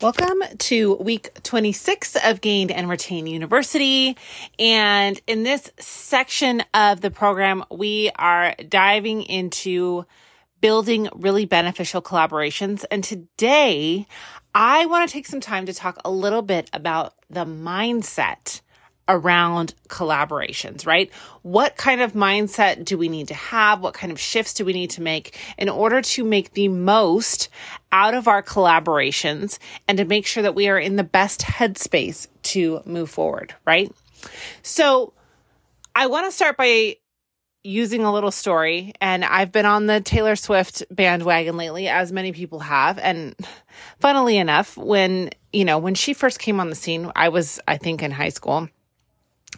Welcome to week 26 of Gained and Retain University. And in this section of the program, we are diving into building really beneficial collaborations. And today, I want to take some time to talk a little bit about the mindset around collaborations, right? What kind of mindset do we need to have? What kind of shifts do we need to make in order to make the most out of our collaborations and to make sure that we are in the best headspace to move forward, right? So I want to start by using a little story and I've been on the Taylor Swift bandwagon lately as many people have and funnily enough when you know when she first came on the scene I was I think in high school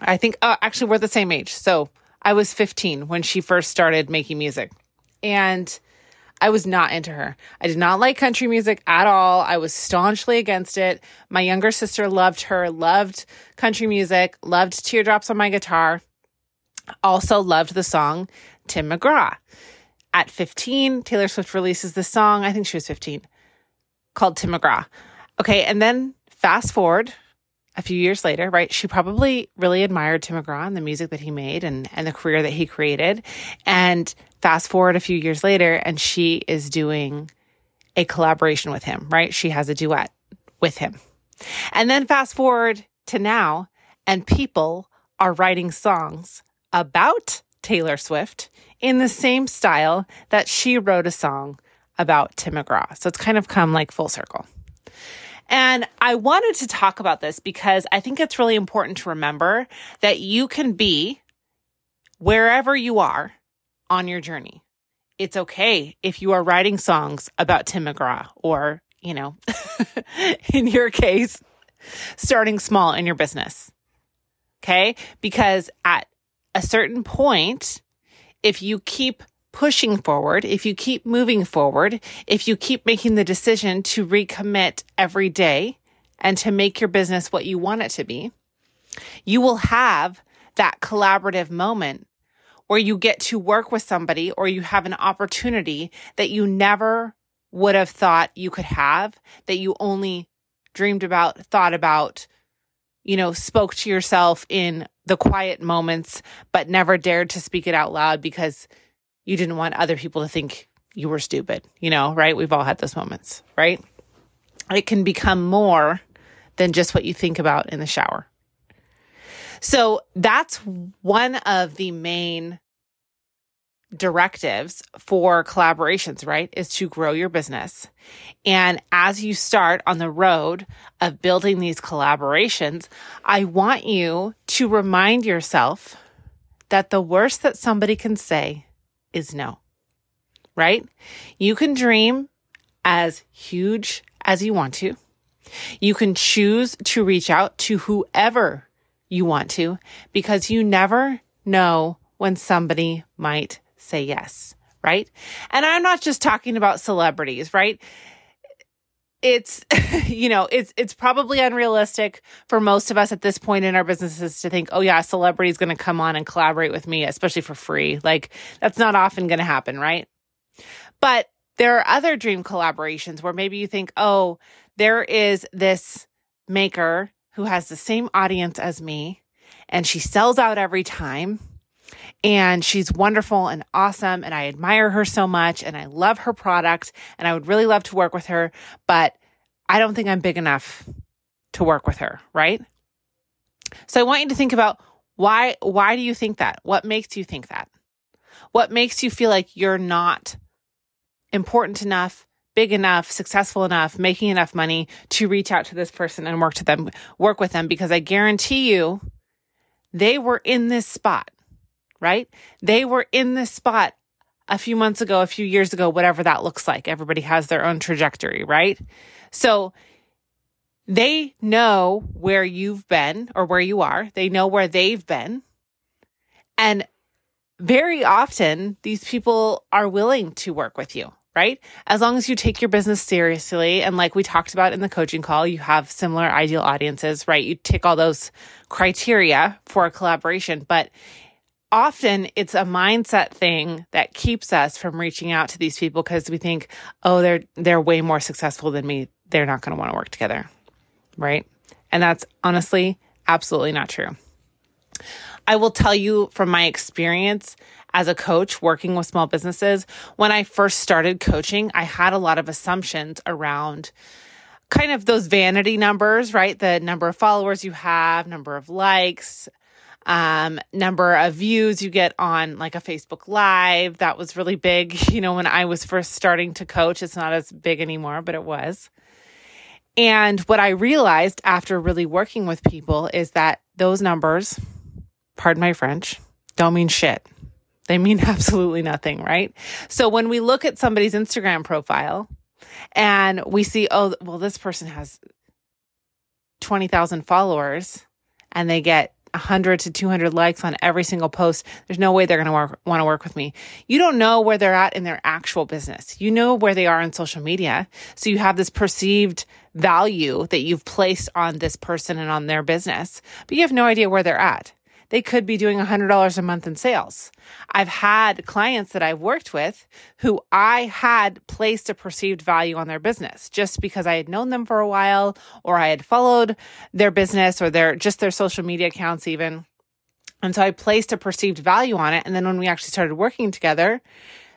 I think, uh, actually, we're the same age. So I was 15 when she first started making music. And I was not into her. I did not like country music at all. I was staunchly against it. My younger sister loved her, loved country music, loved Teardrops on My Guitar, also loved the song Tim McGraw. At 15, Taylor Swift releases the song, I think she was 15, called Tim McGraw. Okay, and then fast forward a few years later, right, she probably really admired Tim McGraw and the music that he made and, and the career that he created. And fast forward a few years later, and she is doing a collaboration with him, right? She has a duet with him. And then fast forward to now, and people are writing songs about Taylor Swift in the same style that she wrote a song about Tim McGraw. So it's kind of come like full circle. And I wanted to talk about this because I think it's really important to remember that you can be wherever you are on your journey. It's okay if you are writing songs about Tim McGraw or, you know, in your case, starting small in your business. Okay. Because at a certain point, if you keep pushing forward, if you keep moving forward, if you keep making the decision to recommit every day and to make your business what you want it to be, you will have that collaborative moment where you get to work with somebody or you have an opportunity that you never would have thought you could have, that you only dreamed about, thought about, you know, spoke to yourself in the quiet moments, but never dared to speak it out loud because you didn't want other people to think you were stupid, you know, right? We've all had those moments, right? It can become more than just what you think about in the shower. So that's one of the main directives for collaborations, right? Is to grow your business. And as you start on the road of building these collaborations, I want you to remind yourself that the worst that somebody can say is no, right? You can dream as huge as you want to. You can choose to reach out to whoever you want to because you never know when somebody might say yes, right? And I'm not just talking about celebrities, right? It's you know it's it's probably unrealistic for most of us at this point in our businesses to think oh yeah a celebrity is going to come on and collaborate with me especially for free. Like that's not often going to happen right? But there are other dream collaborations where maybe you think oh there is this maker who has the same audience as me and she sells out every time and she's wonderful and awesome. And I admire her so much and I love her product and I would really love to work with her, but I don't think I'm big enough to work with her, right? So I want you to think about why why do you think that? What makes you think that? What makes you feel like you're not important enough, big enough, successful enough, making enough money to reach out to this person and work to them work with them because I guarantee you they were in this spot right? They were in this spot a few months ago, a few years ago, whatever that looks like. Everybody has their own trajectory, right? So they know where you've been or where you are. They know where they've been. And very often these people are willing to work with you, right? As long as you take your business seriously. And like we talked about in the coaching call, you have similar ideal audiences, right? You tick all those criteria for a collaboration. But often it's a mindset thing that keeps us from reaching out to these people because we think, oh, they're they're way more successful than me. They're not going to want to work together. Right? And that's honestly absolutely not true. I will tell you from my experience as a coach working with small businesses, when I first started coaching, I had a lot of assumptions around kind of those vanity numbers, right? The number of followers you have, number of likes, um, number of views you get on like a Facebook Live. That was really big, you know, when I was first starting to coach. It's not as big anymore, but it was. And what I realized after really working with people is that those numbers, pardon my French, don't mean shit. They mean absolutely nothing, right? So when we look at somebody's Instagram profile and we see, oh, well, this person has 20,000 followers and they get 100 to 200 likes on every single post. There's no way they're going to want to work with me. You don't know where they're at in their actual business. You know where they are in social media. So you have this perceived value that you've placed on this person and on their business, but you have no idea where they're at they could be doing $100 a month in sales. I've had clients that I've worked with who I had placed a perceived value on their business just because I had known them for a while or I had followed their business or their just their social media accounts even. And so I placed a perceived value on it and then when we actually started working together,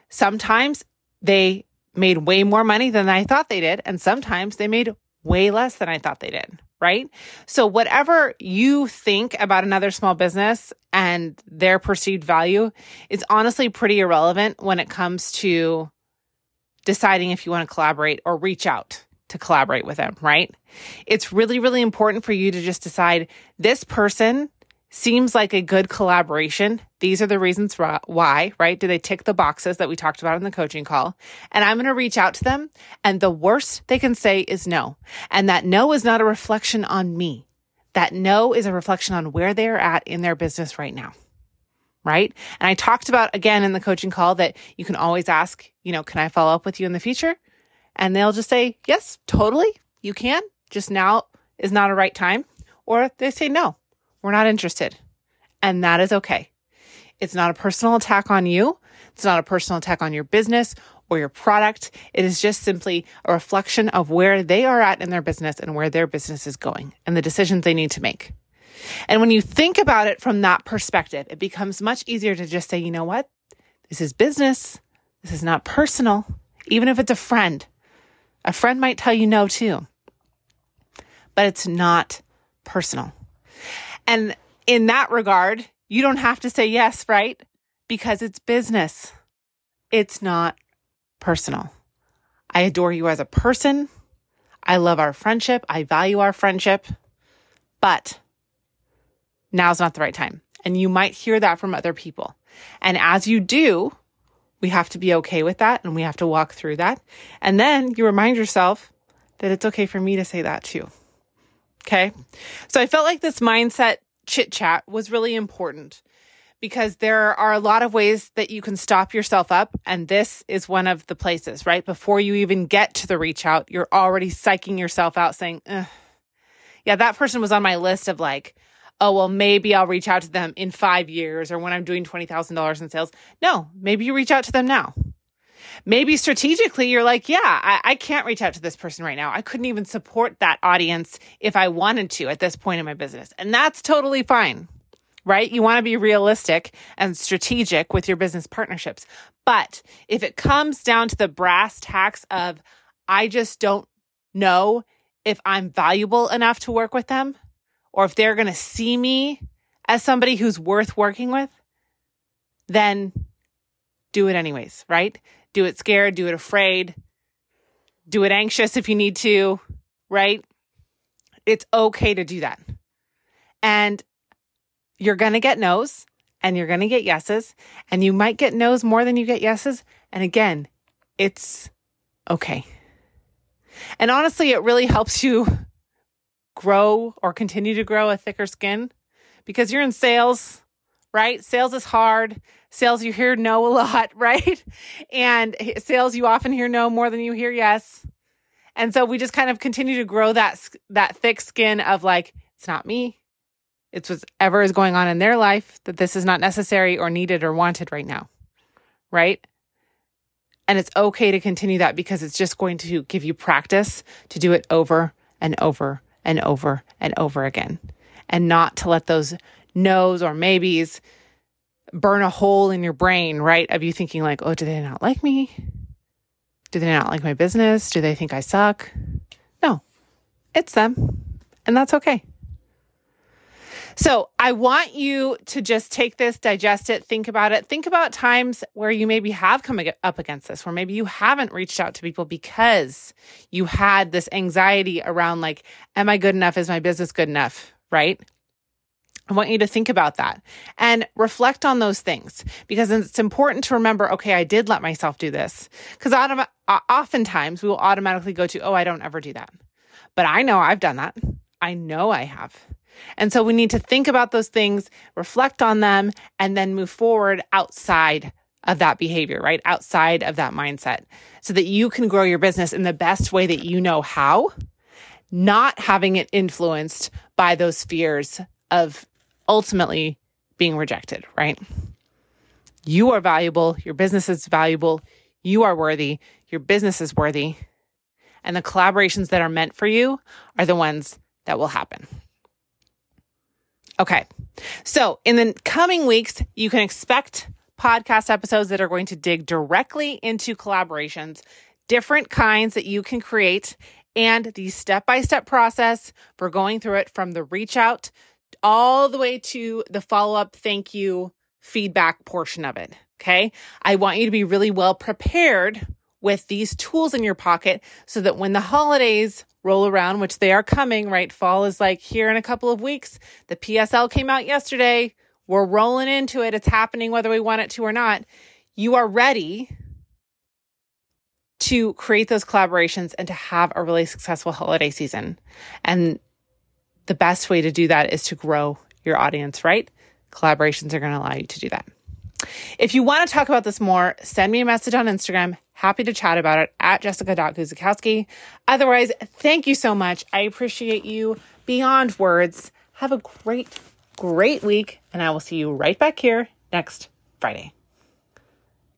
sometimes they made way more money than I thought they did and sometimes they made way less than I thought they did right? So whatever you think about another small business and their perceived value is honestly pretty irrelevant when it comes to deciding if you want to collaborate or reach out to collaborate with them, right? It's really, really important for you to just decide this person seems like a good collaboration. These are the reasons why, right? Do they tick the boxes that we talked about in the coaching call? And I'm going to reach out to them. And the worst they can say is no. And that no is not a reflection on me. That no is a reflection on where they are at in their business right now. Right. And I talked about again in the coaching call that you can always ask, you know, can I follow up with you in the future? And they'll just say, yes, totally. You can. Just now is not a right time. Or they say, no, we're not interested. And that is okay. It's not a personal attack on you. It's not a personal attack on your business or your product. It is just simply a reflection of where they are at in their business and where their business is going and the decisions they need to make. And when you think about it from that perspective, it becomes much easier to just say, you know what? This is business. This is not personal. Even if it's a friend, a friend might tell you no too, but it's not personal. And in that regard, you don't have to say yes, right? Because it's business. It's not personal. I adore you as a person. I love our friendship. I value our friendship. But now's not the right time. And you might hear that from other people. And as you do, we have to be okay with that and we have to walk through that. And then you remind yourself that it's okay for me to say that too. Okay. So I felt like this mindset chit chat was really important because there are a lot of ways that you can stop yourself up. And this is one of the places, right? Before you even get to the reach out, you're already psyching yourself out saying, yeah, that person was on my list of like, oh, well, maybe I'll reach out to them in five years or when I'm doing $20,000 in sales. No, maybe you reach out to them now. Maybe strategically, you're like, yeah, I, I can't reach out to this person right now. I couldn't even support that audience if I wanted to at this point in my business. And that's totally fine, right? You want to be realistic and strategic with your business partnerships. But if it comes down to the brass tacks of, I just don't know if I'm valuable enough to work with them or if they're going to see me as somebody who's worth working with, then do it anyways, right? Do it scared, do it afraid, do it anxious if you need to, right? It's okay to do that. And you're going to get no's and you're going to get yeses, and you might get no's more than you get yeses. And again, it's okay. And honestly, it really helps you grow or continue to grow a thicker skin because you're in sales, right? Sales is hard. Sales, you hear no a lot, right? And sales, you often hear no more than you hear yes. And so we just kind of continue to grow that that thick skin of like, it's not me, It's whatever is going on in their life that this is not necessary or needed or wanted right now. Right? And it's okay to continue that because it's just going to give you practice to do it over and over and over and over again and not to let those no's or maybes burn a hole in your brain, right? Of you thinking, like, oh, do they not like me? Do they not like my business? Do they think I suck? No, it's them. And that's okay. So I want you to just take this, digest it, think about it. Think about times where you maybe have come up against this, where maybe you haven't reached out to people because you had this anxiety around, like, am I good enough? Is my business good enough? Right? I want you to think about that and reflect on those things because it's important to remember, okay, I did let myself do this. Because autom- uh, oftentimes we will automatically go to, oh, I don't ever do that. But I know I've done that. I know I have. And so we need to think about those things, reflect on them, and then move forward outside of that behavior, right? Outside of that mindset so that you can grow your business in the best way that you know how, not having it influenced by those fears of ultimately being rejected, right? You are valuable. Your business is valuable. You are worthy. Your business is worthy. And the collaborations that are meant for you are the ones that will happen. Okay. So in the coming weeks, you can expect podcast episodes that are going to dig directly into collaborations, different kinds that you can create, and the step by step process for going through it from the reach out all the way to the follow up thank you feedback portion of it. Okay. I want you to be really well prepared with these tools in your pocket so that when the holidays roll around, which they are coming, right? Fall is like here in a couple of weeks. The PSL came out yesterday. We're rolling into it. It's happening whether we want it to or not. You are ready to create those collaborations and to have a really successful holiday season. And the best way to do that is to grow your audience, right? Collaborations are going to allow you to do that. If you want to talk about this more, send me a message on Instagram. Happy to chat about it at jessica.guzikowski. Otherwise, thank you so much. I appreciate you beyond words. Have a great, great week, and I will see you right back here next Friday.